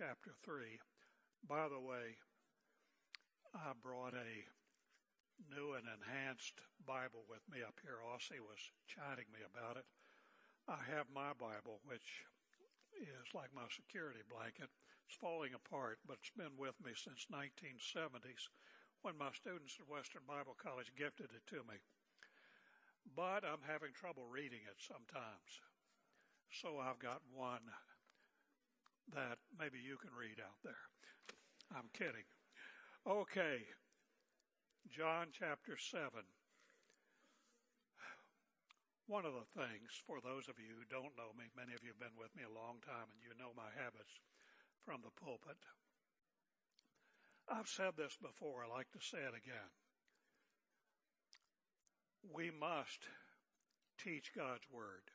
chapter 3. By the way, I brought a new and enhanced Bible with me up here. Aussie was chiding me about it. I have my Bible, which is like my security blanket. It's falling apart, but it's been with me since 1970s when my students at Western Bible College gifted it to me. But I'm having trouble reading it sometimes. So I've got one that maybe you can read out there. I'm kidding. Okay. John chapter 7. One of the things, for those of you who don't know me, many of you have been with me a long time and you know my habits from the pulpit. I've said this before, I like to say it again. We must teach God's Word.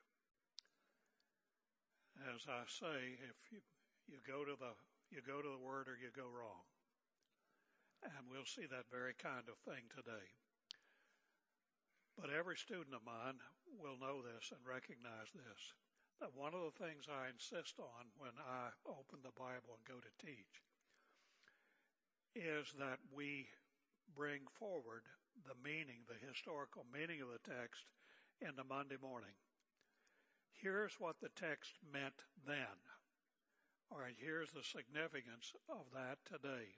As I say, if you, you go to the, you go to the Word or you go wrong. And we'll see that very kind of thing today. But every student of mine will know this and recognize this. That one of the things I insist on when I open the Bible and go to teach is that we bring forward the meaning, the historical meaning of the text into Monday morning. Here's what the text meant then. All right, here's the significance of that today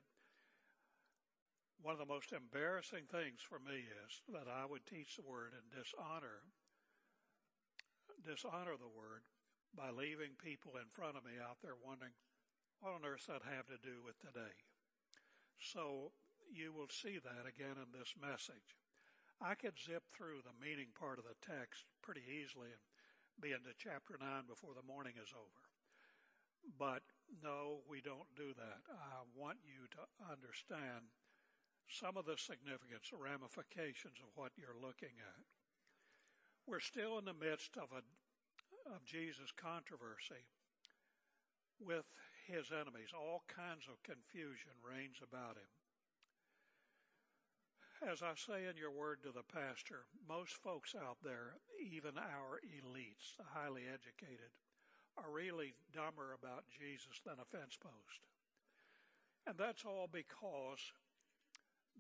one of the most embarrassing things for me is that I would teach the word and dishonor dishonor the word by leaving people in front of me out there wondering what on earth that have to do with today. So you will see that again in this message. I could zip through the meaning part of the text pretty easily and be into chapter 9 before the morning is over. But no, we don't do that. I want you to understand some of the significance, the ramifications of what you're looking at. We're still in the midst of a, of Jesus' controversy with his enemies. All kinds of confusion reigns about him. As I say in your word to the pastor, most folks out there, even our elites, the highly educated, are really dumber about Jesus than a fence post. And that's all because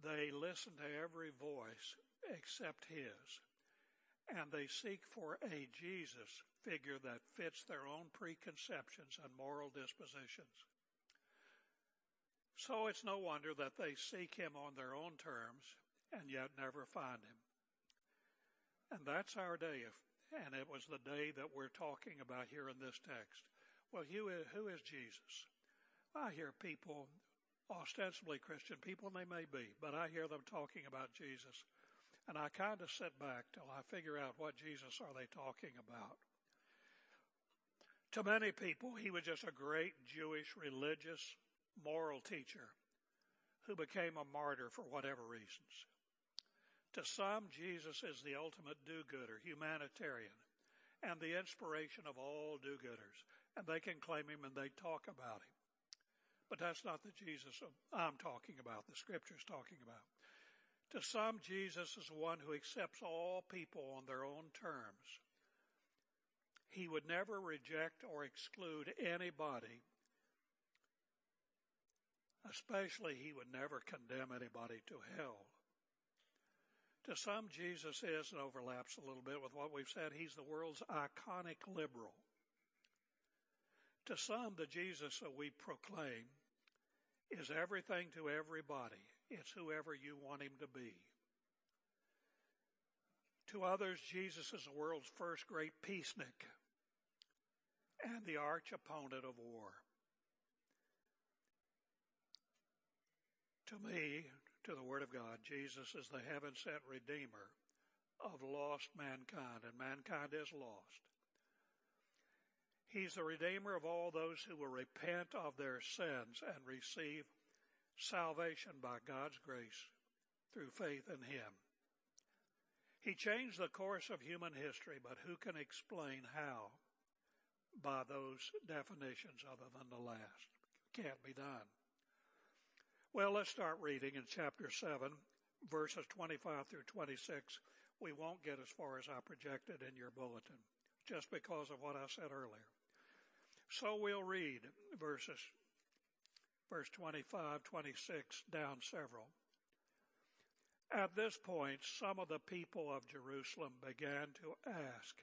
they listen to every voice except his. And they seek for a Jesus figure that fits their own preconceptions and moral dispositions. So it's no wonder that they seek him on their own terms and yet never find him. And that's our day, and it was the day that we're talking about here in this text. Well, who is, who is Jesus? I hear people ostensibly Christian people, and they may be, but I hear them talking about Jesus. And I kind of sit back till I figure out what Jesus are they talking about. To many people, he was just a great Jewish religious moral teacher who became a martyr for whatever reasons. To some, Jesus is the ultimate do-gooder, humanitarian, and the inspiration of all do-gooders. And they can claim him and they talk about him. But that's not the Jesus I'm talking about, the scripture's talking about. To some, Jesus is one who accepts all people on their own terms. He would never reject or exclude anybody. Especially, he would never condemn anybody to hell. To some, Jesus is, and overlaps a little bit with what we've said, he's the world's iconic liberal. To some, the Jesus that we proclaim is everything to everybody. It's whoever you want him to be. To others, Jesus is the world's first great peacenik and the arch opponent of war. To me, to the Word of God, Jesus is the heaven sent Redeemer of lost mankind, and mankind is lost. He's the Redeemer of all those who will repent of their sins and receive salvation by God's grace through faith in Him. He changed the course of human history, but who can explain how by those definitions other than the last? Can't be done. Well, let's start reading in chapter 7, verses 25 through 26. We won't get as far as I projected in your bulletin, just because of what I said earlier. So we'll read verses verse 25, 26, down several. At this point, some of the people of Jerusalem began to ask,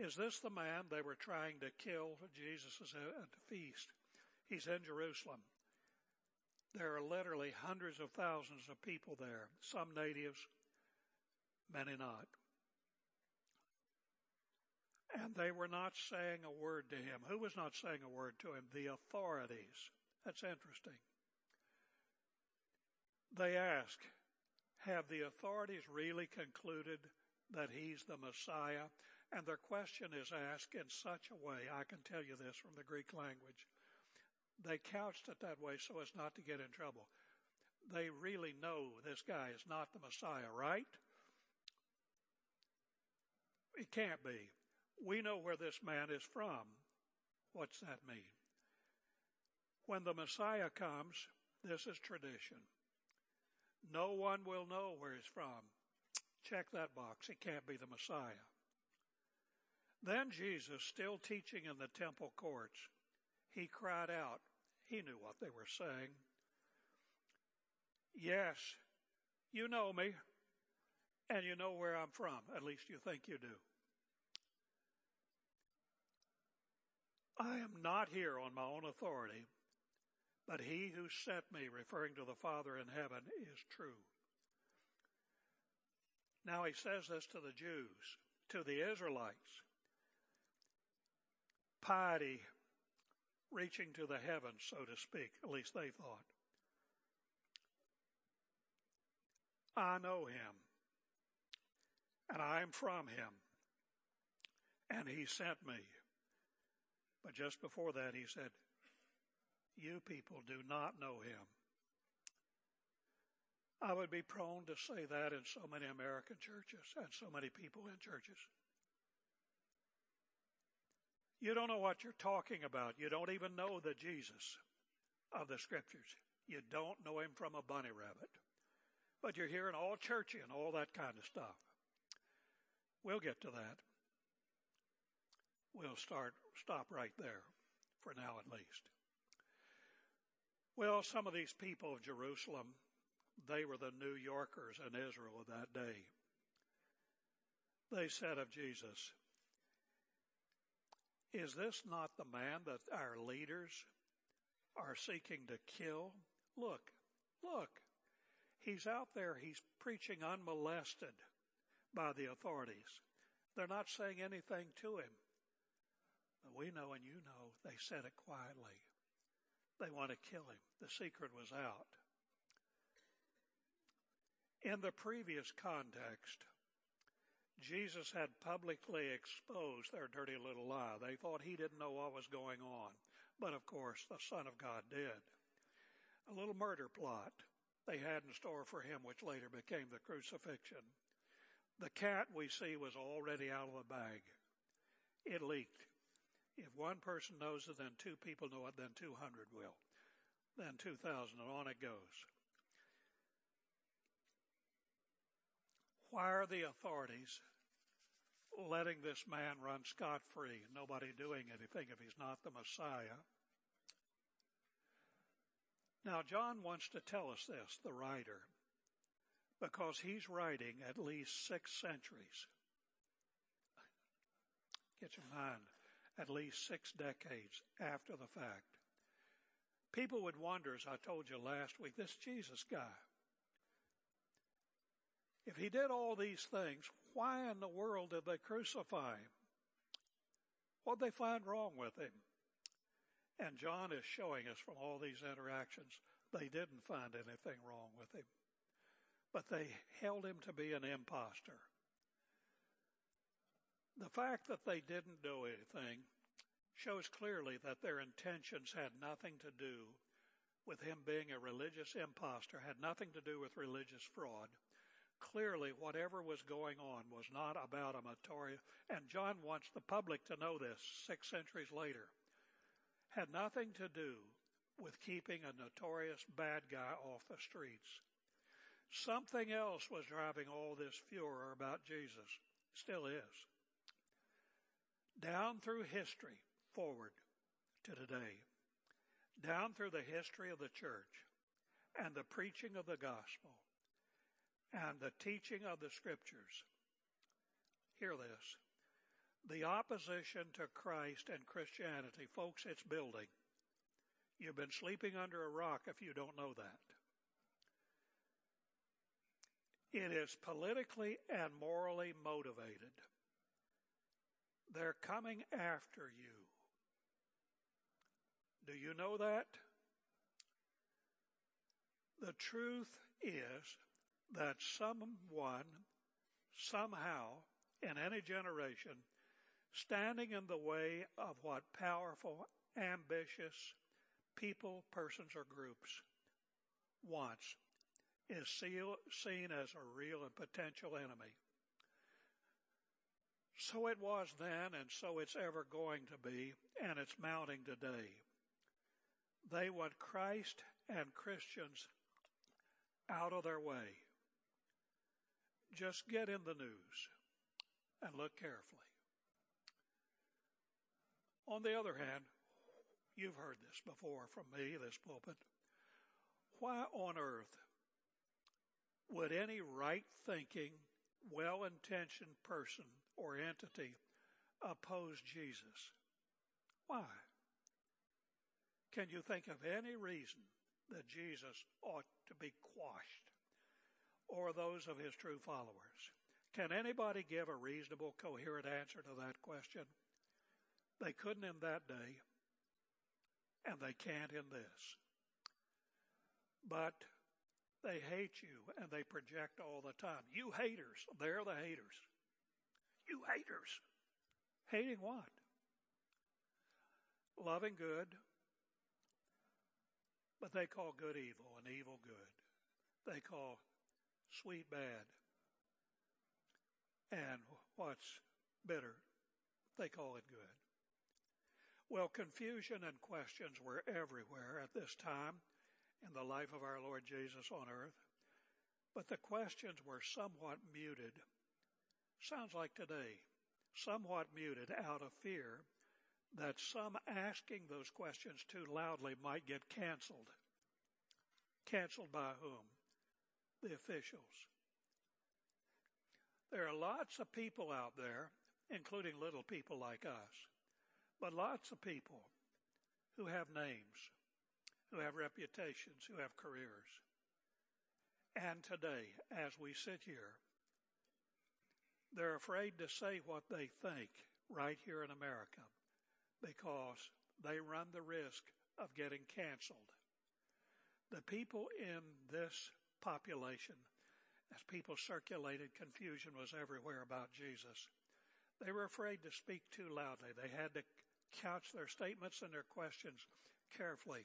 Is this the man they were trying to kill? Jesus at the feast. He's in Jerusalem. There are literally hundreds of thousands of people there, some natives, many not. And they were not saying a word to him. Who was not saying a word to him? The authorities. That's interesting. They ask, have the authorities really concluded that he's the Messiah? And their question is asked in such a way, I can tell you this from the Greek language. They couched it that way so as not to get in trouble. They really know this guy is not the Messiah, right? It can't be. We know where this man is from. What's that mean? When the Messiah comes, this is tradition. No one will know where he's from. Check that box. It can't be the Messiah. Then Jesus, still teaching in the temple courts, he cried out. He knew what they were saying. Yes, you know me, and you know where I'm from. At least you think you do. I am not here on my own authority, but he who sent me, referring to the Father in heaven, is true. Now he says this to the Jews, to the Israelites. Piety reaching to the heavens, so to speak, at least they thought. I know him, and I am from him, and he sent me. But just before that, he said, you people do not know him. I would be prone to say that in so many American churches and so many people in churches. You don't know what you're talking about. You don't even know the Jesus of the scriptures. You don't know him from a bunny rabbit. But you're hearing all churchy and all that kind of stuff. We'll get to that. We'll start, stop right there for now at least. Well, some of these people of Jerusalem, they were the New Yorkers in Israel of that day. They said of Jesus, Is this not the man that our leaders are seeking to kill? Look, look, he's out there, he's preaching unmolested by the authorities. They're not saying anything to him. But we know and you know they said it quietly. They want to kill him. The secret was out. In the previous context, Jesus had publicly exposed their dirty little lie. They thought he didn't know what was going on. But of course, the Son of God did. A little murder plot they had in store for him, which later became the crucifixion. The cat we see was already out of the bag. It leaked. If one person knows it, then two people know it, then 200 will. Then 2,000, and on it goes. Why are the authorities letting this man run scot free, nobody doing anything if he's not the Messiah? Now, John wants to tell us this, the writer, because he's writing at least six centuries. Get your mind at least six decades after the fact. People would wonder, as I told you last week, this Jesus guy. If he did all these things, why in the world did they crucify him? What'd they find wrong with him? And John is showing us from all these interactions, they didn't find anything wrong with him. But they held him to be an impostor. The fact that they didn't do anything shows clearly that their intentions had nothing to do with him being a religious impostor, had nothing to do with religious fraud. Clearly, whatever was going on was not about a notorious, and John wants the public to know this six centuries later, had nothing to do with keeping a notorious bad guy off the streets. Something else was driving all this furor about Jesus. Still is down through history forward to today. down through the history of the church and the preaching of the gospel and the teaching of the scriptures, hear this. The opposition to Christ and Christianity, folks, it's building. You've been sleeping under a rock if you don't know that. It is politically and morally motivated. They're coming after you. Do you know that? The truth is that someone, somehow, in any generation, standing in the way of what powerful, ambitious people, persons, or groups wants is seen as a real and potential enemy. So it was then, and so it's ever going to be, and it's mounting today. They want Christ and Christians out of their way. Just get in the news and look carefully. On the other hand, you've heard this before from me, this pulpit. Why on earth would any right thinking, well intentioned person or entity oppose Jesus? Why? Can you think of any reason that Jesus ought to be quashed or those of his true followers? Can anybody give a reasonable, coherent answer to that question? They couldn't in that day, and they can't in this. But they hate you and they project all the time. You haters, they're the haters. You haters. Hating what? Loving good, but they call good evil and evil good. They call sweet bad. And what's bitter, they call it good. Well, confusion and questions were everywhere at this time in the life of our Lord Jesus on earth, but the questions were somewhat muted. Sounds like today, somewhat muted out of fear that some asking those questions too loudly might get canceled. Canceled by whom? The officials. There are lots of people out there, including little people like us, but lots of people who have names, who have reputations, who have careers. And today, as we sit here, they're afraid to say what they think right here in America because they run the risk of getting canceled. The people in this population, as people circulated, confusion was everywhere about Jesus. They were afraid to speak too loudly. They had to couch their statements and their questions carefully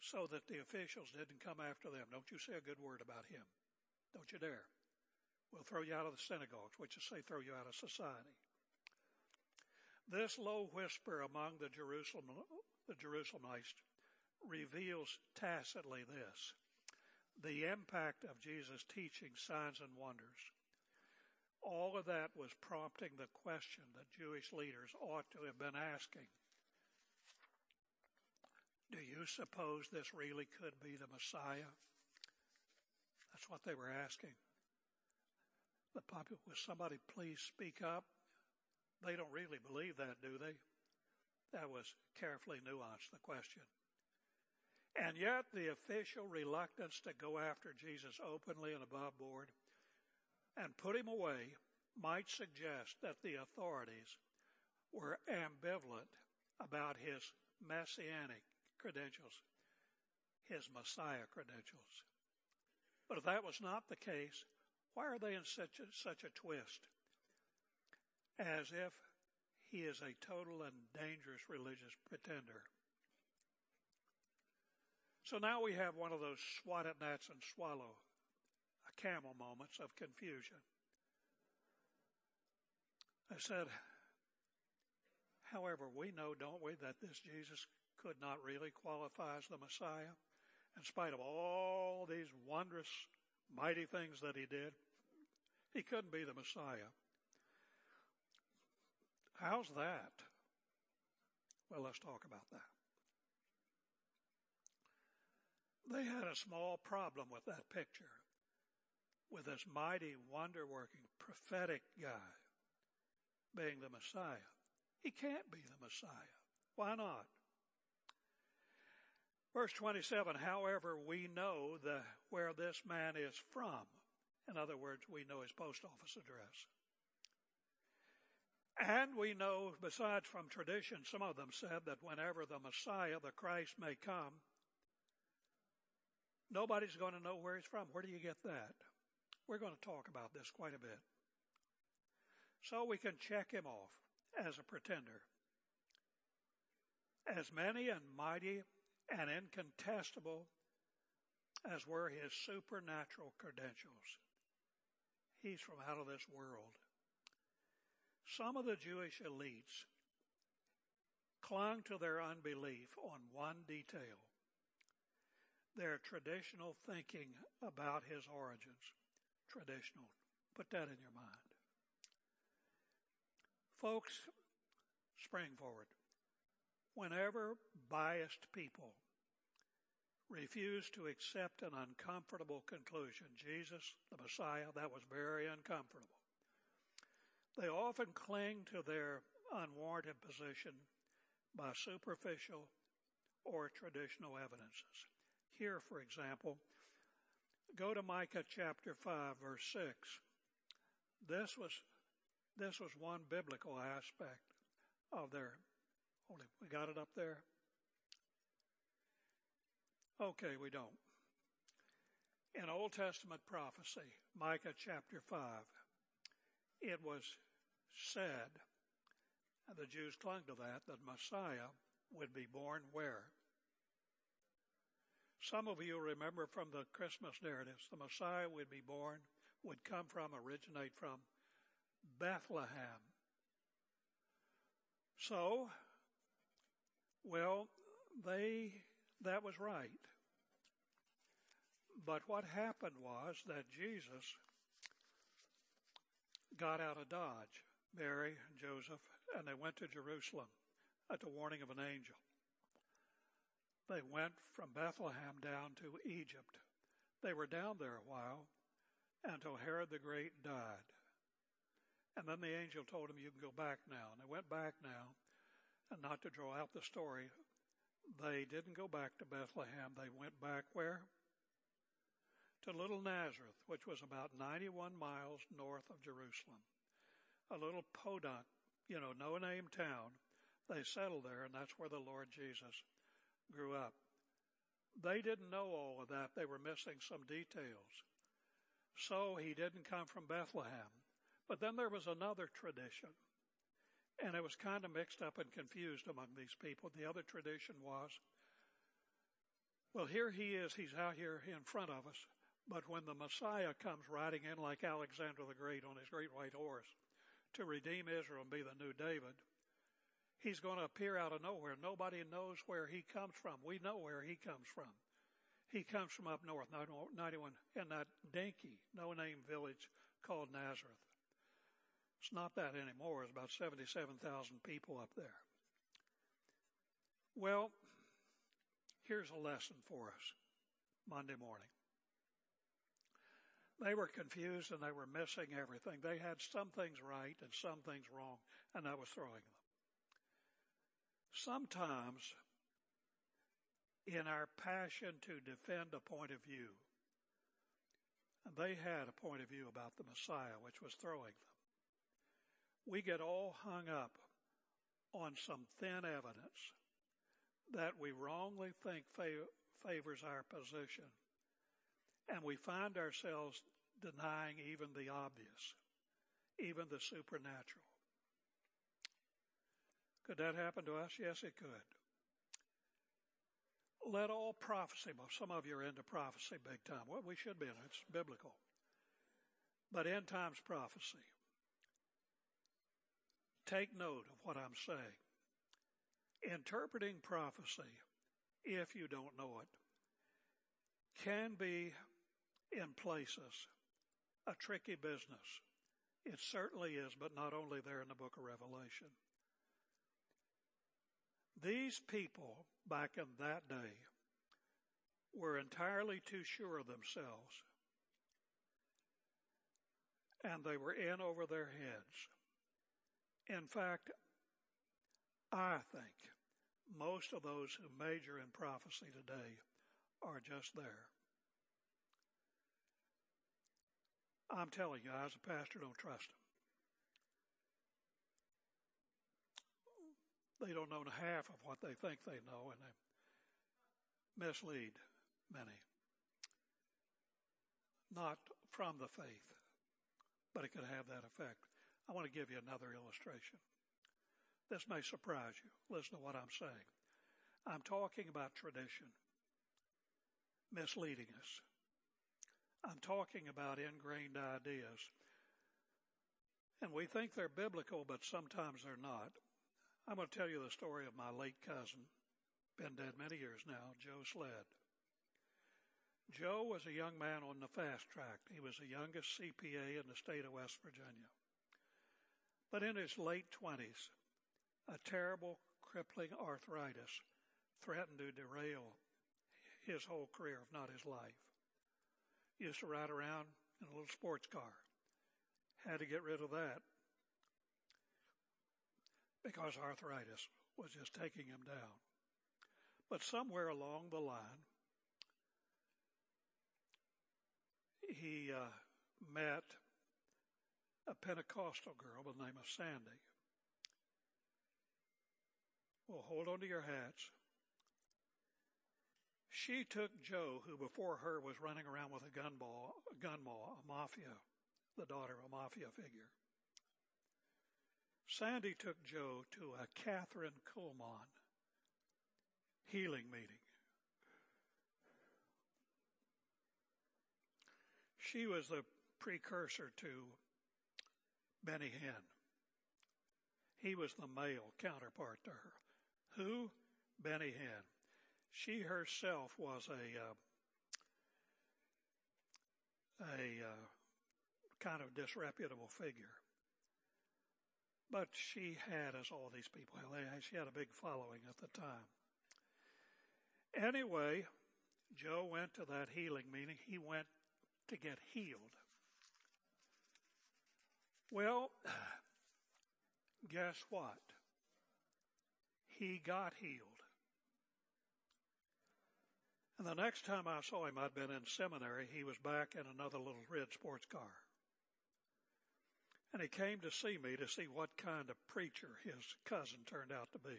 so that the officials didn't come after them. Don't you say a good word about him. Don't you dare. We'll throw you out of the synagogues, which is say throw you out of society. This low whisper among the Jerusalem, the Jerusalemites reveals tacitly this. The impact of Jesus' teaching, signs and wonders. All of that was prompting the question that Jewish leaders ought to have been asking. Do you suppose this really could be the Messiah? That's what they were asking. The popular, will somebody please speak up? They don't really believe that, do they? That was carefully nuanced, the question. And yet, the official reluctance to go after Jesus openly and above board and put him away might suggest that the authorities were ambivalent about his messianic credentials, his Messiah credentials. But if that was not the case, why are they in such a, such a twist? as if he is a total and dangerous religious pretender. So now we have one of those swat at gnats and swallow a camel moments of confusion. I said, however, we know, don't we, that this Jesus could not really qualify as the Messiah, in spite of all these wondrous, mighty things that he did. He couldn't be the Messiah. How's that? Well, let's talk about that. They had a small problem with that picture, with this mighty, wonder working, prophetic guy being the Messiah. He can't be the Messiah. Why not? Verse 27, however, we know the, where this man is from. In other words, we know his post office address. And we know, besides from tradition, some of them said that whenever the Messiah, the Christ, may come, nobody's going to know where he's from. Where do you get that? We're going to talk about this quite a bit. So we can check him off as a pretender. As many and mighty and incontestable as were his supernatural credentials. He's from out of this world. Some of the Jewish elites clung to their unbelief on one detail their traditional thinking about his origins. Traditional. Put that in your mind. Folks, spring forward. Whenever biased people refuse to accept an uncomfortable conclusion, Jesus, the Messiah, that was very uncomfortable. They often cling to their unwarranted position by superficial or traditional evidences. Here, for example, go to Micah chapter 5 verse 6. This was, this was one biblical aspect of their Holy, we got it up there? Okay, we don't. In Old Testament prophecy, Micah chapter 5, it was said, and the Jews clung to that, that Messiah would be born where? Some of you remember from the Christmas narratives, the Messiah would be born, would come from, originate from Bethlehem. So, well, they, that was right. But what happened was that Jesus got out of Dodge, Mary and Joseph, and they went to Jerusalem at the warning of an angel. They went from Bethlehem down to Egypt. They were down there a while until Herod the Great died. And then the angel told him, You can go back now. And they went back now. And not to draw out the story, they didn't go back to Bethlehem. They went back where? To Little Nazareth, which was about 91 miles north of Jerusalem. A little podunk, you know, no name town. They settled there, and that's where the Lord Jesus grew up. They didn't know all of that. They were missing some details. So he didn't come from Bethlehem. But then there was another tradition and it was kind of mixed up and confused among these people. The other tradition was, well, here he is, he's out here in front of us, but when the Messiah comes riding in like Alexander the Great on his great white horse to redeem Israel and be the new David, he's going to appear out of nowhere. Nobody knows where he comes from. We know where he comes from. He comes from up north, 91, in that dinky, no name village called Nazareth. It's not that anymore. It's about 77,000 people up there. Well, here's a lesson for us Monday morning. They were confused and they were missing everything. They had some things right and some things wrong, and that was throwing them. Sometimes, in our passion to defend a point of view, they had a point of view about the Messiah, which was throwing them we get all hung up on some thin evidence that we wrongly think favors our position. And we find ourselves denying even the obvious, even the supernatural. Could that happen to us? Yes, it could. Let all prophecy, well, some of you are into prophecy big time. Well, we should be, it's biblical. But end times prophecy. Take note of what I'm saying. Interpreting prophecy, if you don't know it, can be in places a tricky business. It certainly is, but not only there in the book of Revelation. These people back in that day were entirely too sure of themselves. And they were in over their heads. In fact, I think most of those who major in prophecy today are just there. I'm telling you, as a pastor, don't trust them. They don't know half of what they think they know, and they mislead many. Not from the faith, but it could have that effect. I want to give you another illustration. This may surprise you. Listen to what I'm saying. I'm talking about tradition misleading us. I'm talking about ingrained ideas. And we think they're biblical, but sometimes they're not. I'm going to tell you the story of my late cousin, been dead many years now, Joe Sled. Joe was a young man on the fast track. He was the youngest CPA in the state of West Virginia. But in his late 20s, a terrible crippling arthritis threatened to derail his whole career, if not his life. He used to ride around in a little sports car. Had to get rid of that because arthritis was just taking him down. But somewhere along the line, he uh, met a Pentecostal girl by the name of Sandy. Well, hold on to your hats. She took Joe, who before her was running around with a gun ball, a gun ball, a mafia, the daughter of a mafia figure. Sandy took Joe to a Kathryn Kuhlman healing meeting. She was the precursor to Benny Hinn. He was the male counterpart to her. Who? Benny Hinn. She herself was a uh, a uh, kind of disreputable figure, but she had, as all these people she had a big following at the time. Anyway, Joe went to that healing meeting. He went to get healed. Well, guess what? He got healed. And the next time I saw him, I'd been in seminary. He was back in another little red sports car. And he came to see me to see what kind of preacher his cousin turned out to be.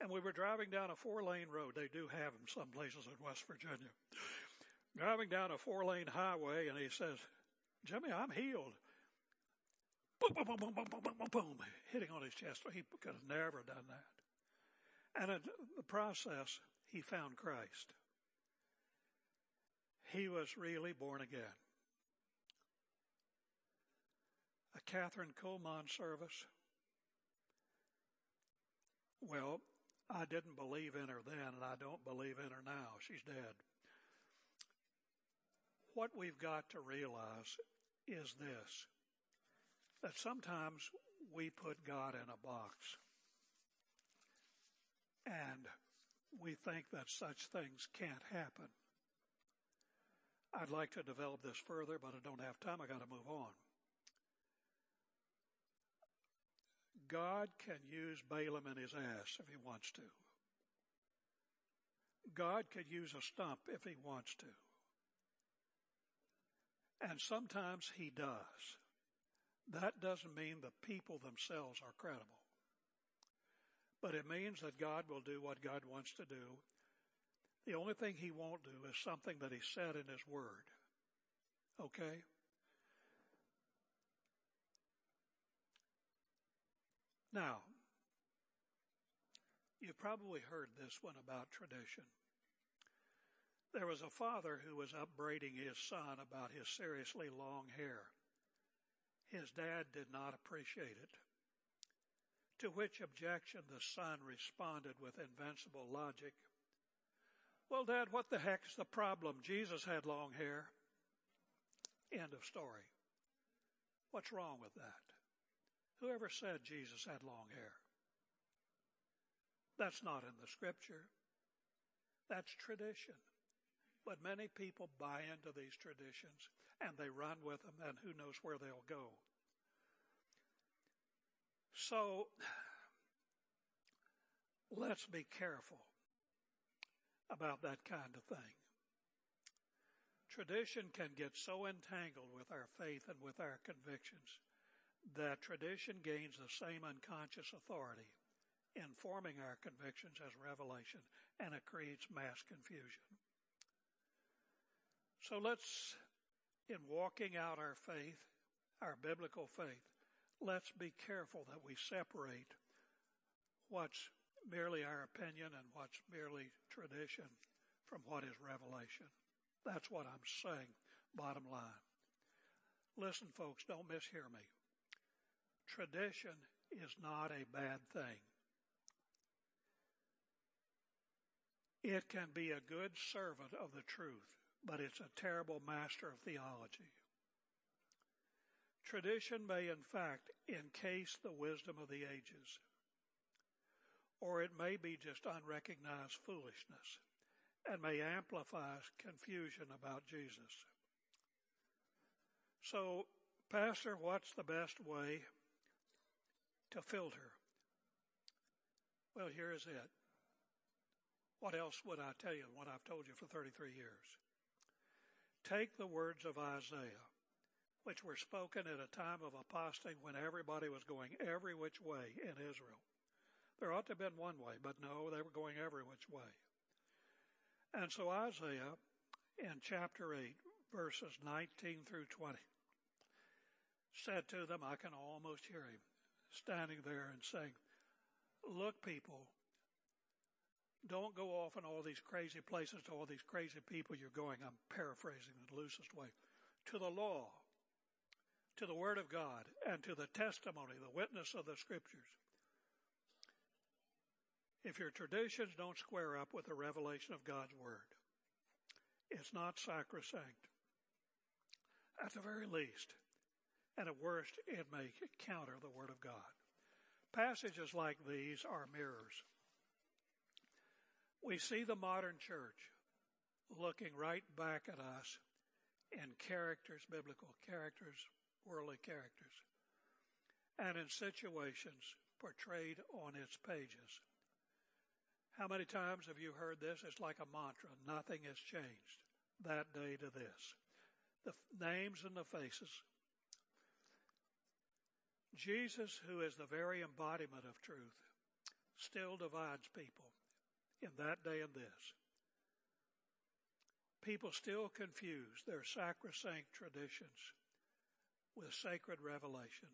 And we were driving down a four lane road. They do have them some places in West Virginia. Driving down a four lane highway, and he says, Jimmy, I'm healed. Boom, boom, boom, boom, boom, boom, boom, boom, hitting on his chest. He could have never done that. And in the process, he found Christ. He was really born again. A Kathryn Kuhlman service. Well, I didn't believe in her then, and I don't believe in her now. She's dead. What we've got to realize is this that sometimes we put God in a box. And we think that such things can't happen. I'd like to develop this further, but I don't have time. I got to move on. God can use Balaam and his ass if he wants to. God can use a stump if he wants to. And sometimes he does. That doesn't mean the people themselves are credible. But it means that God will do what God wants to do. The only thing he won't do is something that he said in his word. Okay? Now, you've probably heard this one about tradition. There was a father who was upbraiding his son about his seriously long hair. His dad did not appreciate it. To which objection the son responded with invincible logic. Well, Dad, what the heck's the problem? Jesus had long hair. End of story. What's wrong with that? Whoever said Jesus had long hair? That's not in the scripture. That's tradition. But many people buy into these traditions and they run with them and who knows where they'll go. So let's be careful about that kind of thing. Tradition can get so entangled with our faith and with our convictions that tradition gains the same unconscious authority in forming our convictions as revelation, and it creates mass confusion. So let's, in walking out our faith, our biblical faith, let's be careful that we separate what's merely our opinion and what's merely tradition from what is revelation. That's what I'm saying, bottom line. Listen, folks, don't mishear me. Tradition is not a bad thing. It can be a good servant of the truth, but it's a terrible master of theology. Tradition may, in fact, encase the wisdom of the ages, or it may be just unrecognized foolishness and may amplify confusion about Jesus. So, Pastor, what's the best way to filter? Well, here is it. What else would I tell you what I've told you for 33 years? Take the words of Isaiah, which were spoken at a time of apostasy when everybody was going every which way in Israel. There ought to have been one way, but no, they were going every which way. And so Isaiah in chapter 8, verses 19 through 20, said to them, I can almost hear him standing there and saying, Look, people, don't go off in all these crazy places to all these crazy people you're going. I'm paraphrasing in the loosest way. To the law, to the Word of God, and to the testimony, the witness of the Scriptures. If your traditions don't square up with the revelation of God's Word, it's not sacrosanct. At the very least, and at worst, it may counter the Word of God. Passages like these are mirrors. We see the modern church looking right back at us in characters, biblical characters, worldly characters, and in situations portrayed on its pages. How many times have you heard this? It's like a mantra. Nothing has changed that day to this. The names and the faces. Jesus, who is the very embodiment of truth, still divides people in that day and this. People still confuse their sacrosanct traditions with sacred revelation,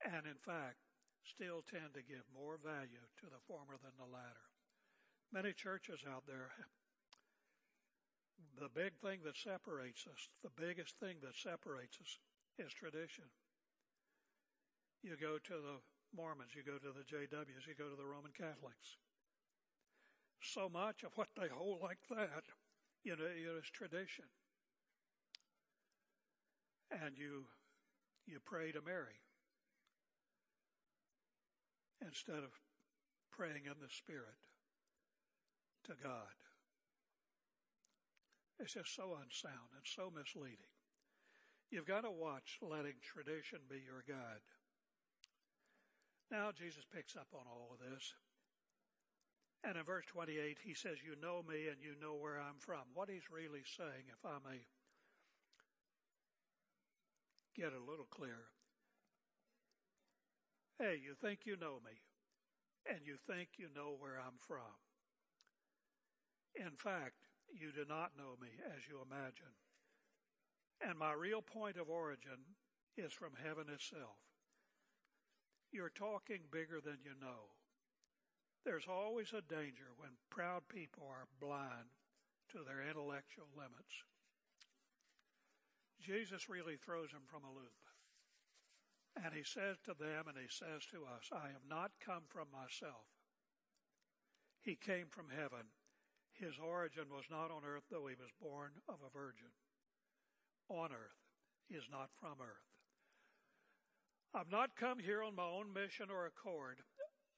and in fact, still tend to give more value to the former than the latter. Many churches out there, the big thing that separates us, the biggest thing that separates us is tradition. You go to the Mormons, you go to the JWs, you go to the Roman Catholics. So much of what they hold like that, you know, is tradition. And you, you pray to Mary instead of praying in the Spirit to God. It's just so unsound and so misleading. You've got to watch letting tradition be your guide. Now Jesus picks up on all of this. And in verse 28, he says, You know me and you know where I'm from. What he's really saying, if I may get a little clearer. Hey, you think you know me, and you think you know where I'm from. In fact, you do not know me as you imagine. And my real point of origin is from heaven itself. You're talking bigger than you know. There's always a danger when proud people are blind to their intellectual limits. Jesus really throws them from a loop. And he says to them and he says to us, I have not come from myself. He came from heaven his origin was not on earth, though he was born of a virgin. On earth. He is not from earth. I've not come here on my own mission or accord.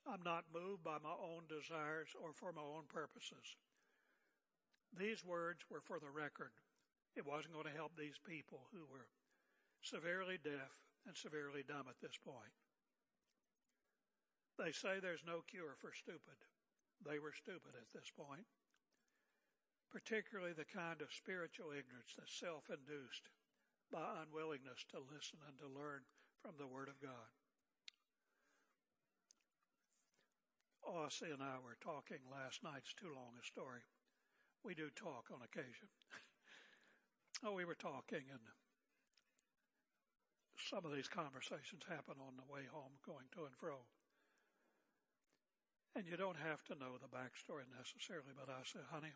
I'm not moved by my own desires or for my own purposes. These words were for the record. It wasn't going to help these people who were severely deaf and severely dumb at this point. They say there's no cure for stupid. They were stupid at this point, particularly the kind of spiritual ignorance that's self induced by unwillingness to listen and to learn from the Word of God. Ossie and I were talking last night. It's too long a story. We do talk on occasion. oh, we were talking, and some of these conversations happen on the way home, going to and fro. And you don't have to know the backstory necessarily, but I said, honey,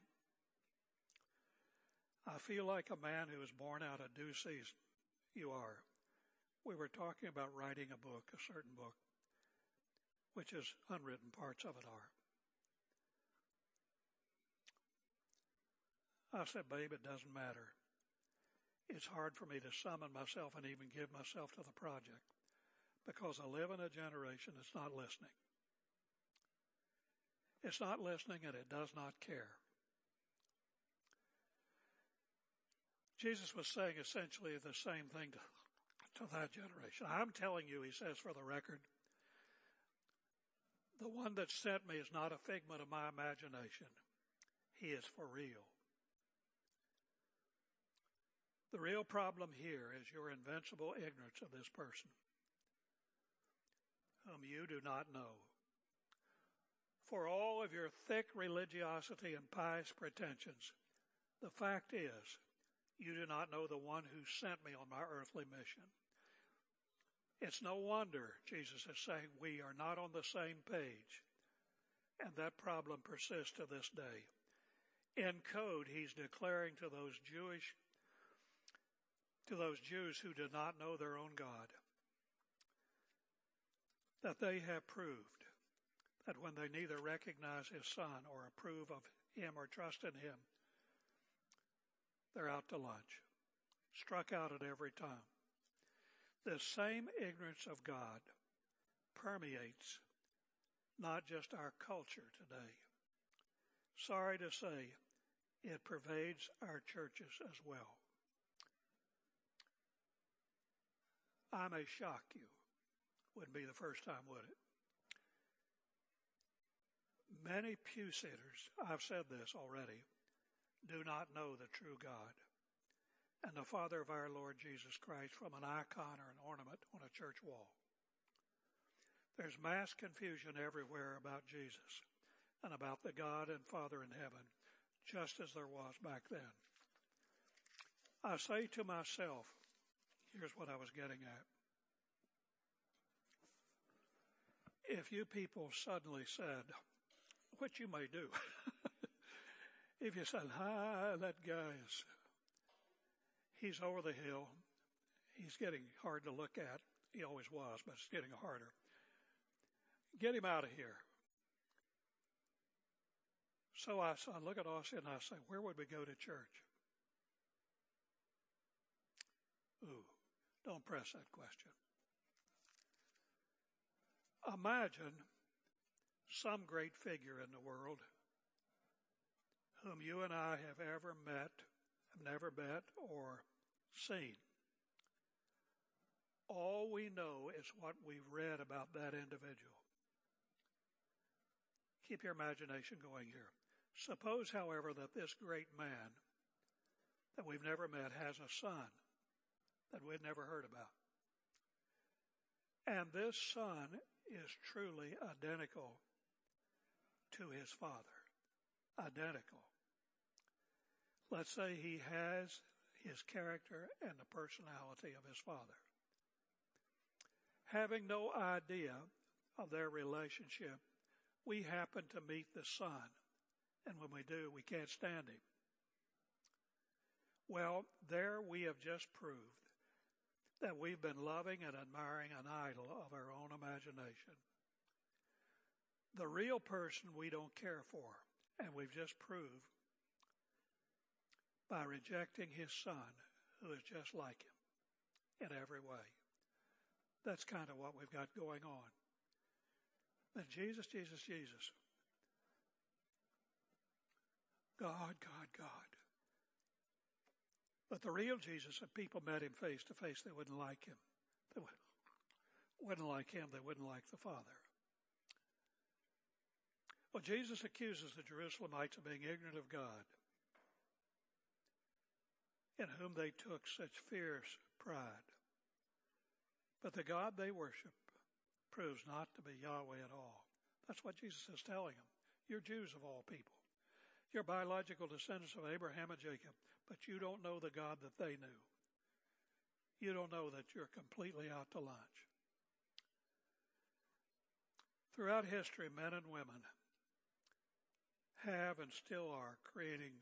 I feel like a man who was born out of due season. You are. We were talking about writing a book, a certain book, which is unwritten parts of it are. I said, babe, it doesn't matter. It's hard for me to summon myself and even give myself to the project because I live in a generation that's not listening. It's not listening and it does not care. Jesus was saying essentially the same thing to, to that generation. I'm telling you, he says for the record, the one that sent me is not a figment of my imagination. He is for real. The real problem here is your invincible ignorance of this person, whom you do not know for all of your thick religiosity and pious pretensions, the fact is, you do not know the one who sent me on my earthly mission. It's no wonder, Jesus is saying, we are not on the same page. And that problem persists to this day. In code, he's declaring to those Jewish, to those Jews who did not know their own God, that they have proved that when they neither recognize his son or approve of him or trust in him, they're out to lunch, struck out at every time. The same ignorance of God permeates not just our culture today. Sorry to say, it pervades our churches as well. I may shock you. Wouldn't be the first time, would it? Many pew sitters, I've said this already, do not know the true God and the Father of our Lord Jesus Christ from an icon or an ornament on a church wall. There's mass confusion everywhere about Jesus and about the God and Father in heaven, just as there was back then. I say to myself, here's what I was getting at. If you people suddenly said, what you may do. if you said, hi, that guy is, he's over the hill. He's getting hard to look at. He always was, but it's getting harder. Get him out of here. So I, I look at Ossie and I say, where would we go to church? Ooh, don't press that question. Imagine some great figure in the world whom you and I have ever met, have never met, or seen. All we know is what we've read about that individual. Keep your imagination going here. Suppose, however, that this great man that we've never met has a son that we'd never heard about. And this son is truly identical to his father. Identical. Let's say he has his character and the personality of his father. Having no idea of their relationship, we happen to meet the son, and when we do, we can't stand him. Well, there we have just proved that we've been loving and admiring an idol of our own imagination the real person we don't care for. And we've just proved by rejecting his son, who is just like him in every way. That's kind of what we've got going on. And Jesus, Jesus, Jesus. God, God, God. But the real Jesus, if people met him face to face, they wouldn't like him. They wouldn't like him. They wouldn't like the Father. Well, Jesus accuses the Jerusalemites of being ignorant of God, in whom they took such fierce pride. But the God they worship proves not to be Yahweh at all. That's what Jesus is telling them. You're Jews of all people. You're biological descendants of Abraham and Jacob, but you don't know the God that they knew. You don't know that you're completely out to lunch. Throughout history, men and women have and still are creating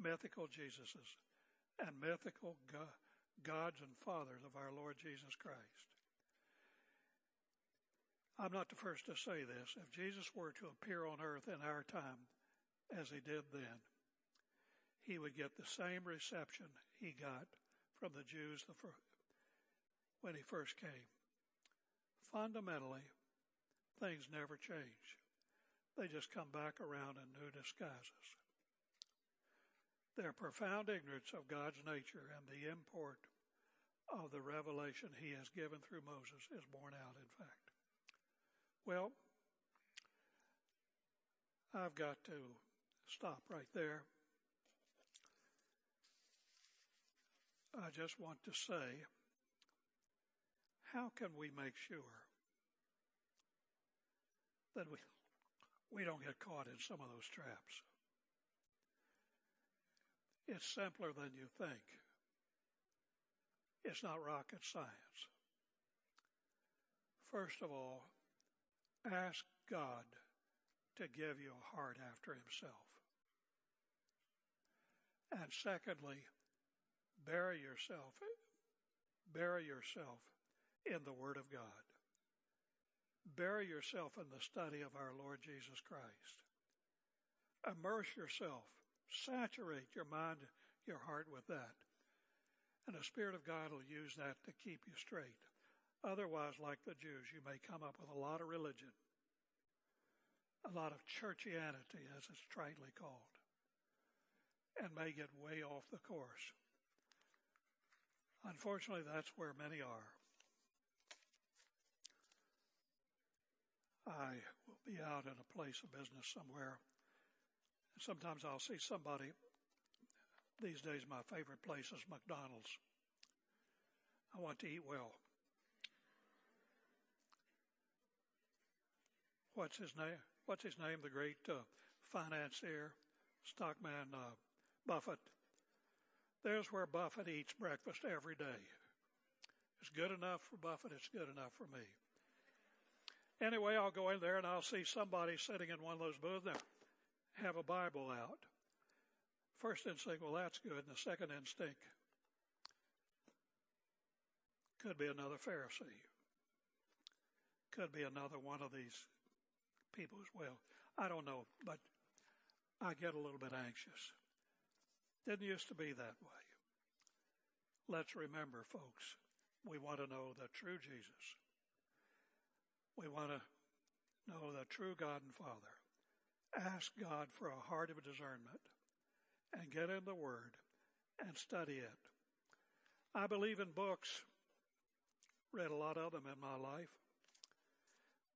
mythical Jesuses and mythical gods and fathers of our Lord Jesus Christ. I'm not the first to say this. If Jesus were to appear on earth in our time as he did then, he would get the same reception he got from the Jews when he first came. Fundamentally, things never change. They just come back around in new disguises. Their profound ignorance of God's nature and the import of the revelation he has given through Moses is borne out, in fact. Well, I've got to stop right there. I just want to say, how can we make sure that we we don't get caught in some of those traps. It's simpler than you think. It's not rocket science. First of all, ask God to give you a heart after Himself. And secondly, bury yourself, bury yourself in the Word of God. Bury yourself in the study of our Lord Jesus Christ. Immerse yourself. Saturate your mind, your heart with that. And the Spirit of God will use that to keep you straight. Otherwise, like the Jews, you may come up with a lot of religion, a lot of churchianity, as it's tritely called, and may get way off the course. Unfortunately, that's where many are. I will be out in a place of business somewhere. Sometimes I'll see somebody. These days, my favorite place is McDonald's. I want to eat well. What's his name? What's his name? The great uh, financier, stockman uh, Buffett. There's where Buffett eats breakfast every day. It's good enough for Buffett. It's good enough for me. Anyway, I'll go in there and I'll see somebody sitting in one of those booths there, have a Bible out. First instinct, well, that's good. And the second instinct could be another Pharisee. Could be another one of these people as well. I don't know, but I get a little bit anxious. Didn't used to be that way. Let's remember, folks, we want to know the true Jesus. We want to know the true God and Father. Ask God for a heart of discernment and get in the Word and study it. I believe in books. Read a lot of them in my life.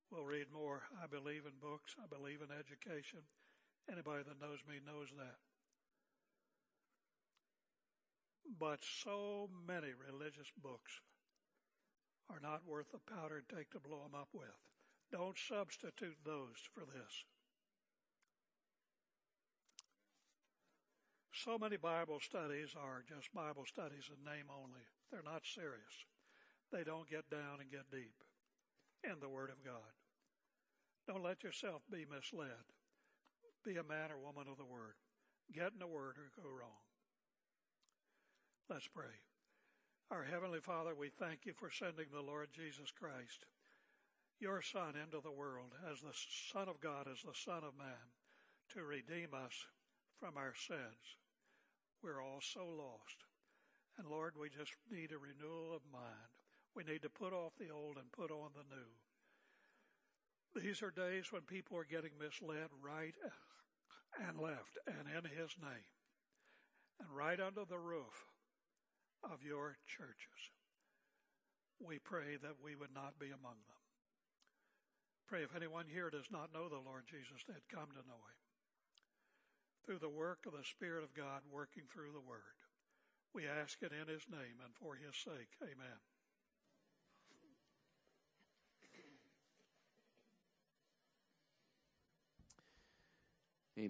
We'll read more. I believe in books. I believe in education. Anybody that knows me knows that. But so many religious books are not worth the powder it takes to blow them up with. Don't substitute those for this. So many Bible studies are just Bible studies in name only. They're not serious. They don't get down and get deep in the Word of God. Don't let yourself be misled. Be a man or woman of the Word. Get in the Word or go wrong. Let's pray. Our Heavenly Father, we thank you for sending the Lord Jesus Christ, your Son, into the world as the Son of God, as the Son of Man, to redeem us from our sins. We're all so lost. And Lord, we just need a renewal of mind. We need to put off the old and put on the new. These are days when people are getting misled right and left and in his name and right under the roof of your churches. We pray that we would not be among them. Pray if anyone here does not know the Lord Jesus, they'd come to know him. Through the work of the Spirit of God working through the Word. We ask it in his name and for his sake. Amen.